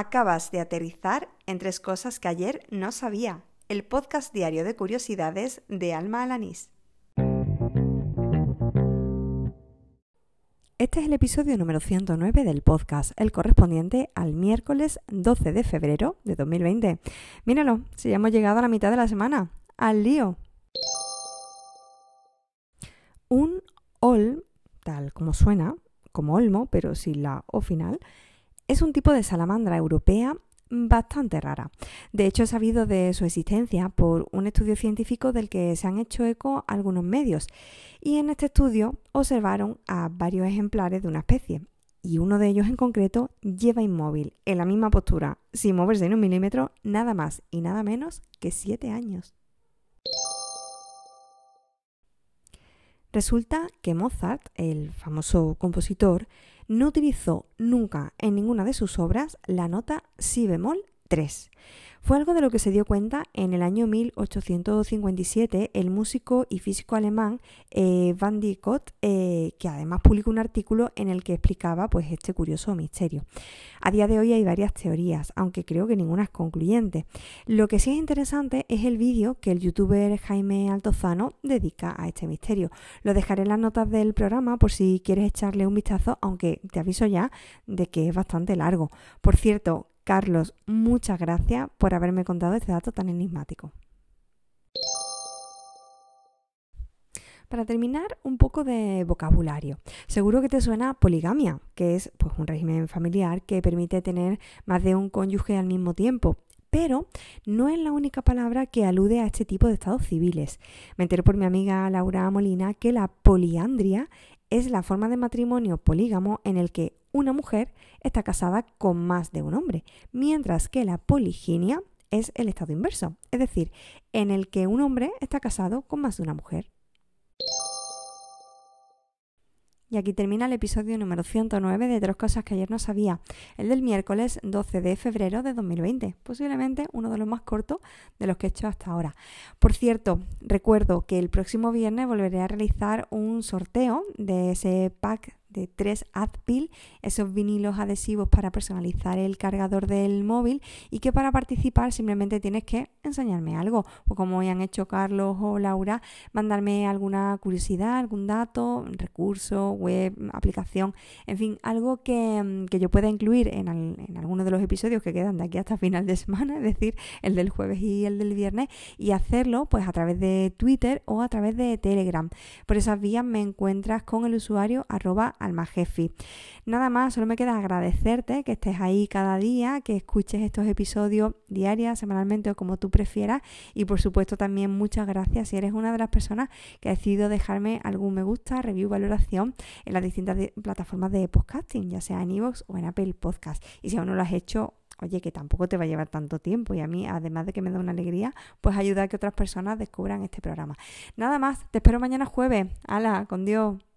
Acabas de aterrizar en tres cosas que ayer no sabía. El podcast diario de curiosidades de Alma Alanís. Este es el episodio número 109 del podcast, el correspondiente al miércoles 12 de febrero de 2020. Míralo, si ya hemos llegado a la mitad de la semana. ¡Al lío! Un ol, tal como suena, como olmo, pero sin la o final, es un tipo de salamandra europea bastante rara. De hecho, he sabido de su existencia por un estudio científico del que se han hecho eco algunos medios. Y en este estudio observaron a varios ejemplares de una especie. Y uno de ellos en concreto lleva inmóvil, en la misma postura, sin moverse en un milímetro, nada más y nada menos que siete años. Resulta que Mozart, el famoso compositor, no utilizó nunca en ninguna de sus obras la nota si bemol 3. Fue algo de lo que se dio cuenta en el año 1857 el músico y físico alemán eh, Van Dicot, eh, que además publicó un artículo en el que explicaba pues, este curioso misterio. A día de hoy hay varias teorías, aunque creo que ninguna es concluyente. Lo que sí es interesante es el vídeo que el youtuber Jaime Altozano dedica a este misterio. Lo dejaré en las notas del programa por si quieres echarle un vistazo, aunque te aviso ya de que es bastante largo. Por cierto, Carlos, muchas gracias por haberme contado este dato tan enigmático. Para terminar, un poco de vocabulario. Seguro que te suena poligamia, que es pues, un régimen familiar que permite tener más de un cónyuge al mismo tiempo. Pero no es la única palabra que alude a este tipo de estados civiles. Me enteré por mi amiga Laura Molina que la poliandria es la forma de matrimonio polígamo en el que una mujer está casada con más de un hombre, mientras que la poliginia es el estado inverso, es decir, en el que un hombre está casado con más de una mujer. Y aquí termina el episodio número 109 de Tres Cosas que ayer no sabía, el del miércoles 12 de febrero de 2020, posiblemente uno de los más cortos de los que he hecho hasta ahora. Por cierto, recuerdo que el próximo viernes volveré a realizar un sorteo de ese pack de tres Adpil, esos vinilos adhesivos para personalizar el cargador del móvil y que para participar simplemente tienes que enseñarme algo, o como ya han hecho Carlos o Laura, mandarme alguna curiosidad, algún dato, recurso, web, aplicación, en fin, algo que, yo pueda incluir en, en alguno de los episodios que quedan de aquí hasta final de semana, es decir, el del jueves y el del viernes, y hacerlo pues a través de Twitter o a través de Telegram. Por esas vías me encuentras con el usuario arroba jefe. Nada más, solo me queda agradecerte que estés ahí cada día, que escuches estos episodios diarias, semanalmente o como tú prefieras. Y por supuesto también muchas gracias si eres una de las personas que ha decidido dejarme algún me gusta, review, valoración en las distintas plataformas de podcasting, ya sea en iVoox o en Apple Podcast. Y si aún no lo has hecho, oye, que tampoco te va a llevar tanto tiempo y a mí, además de que me da una alegría, pues ayuda a que otras personas descubran este programa. Nada más, te espero mañana jueves. Hala, con Dios.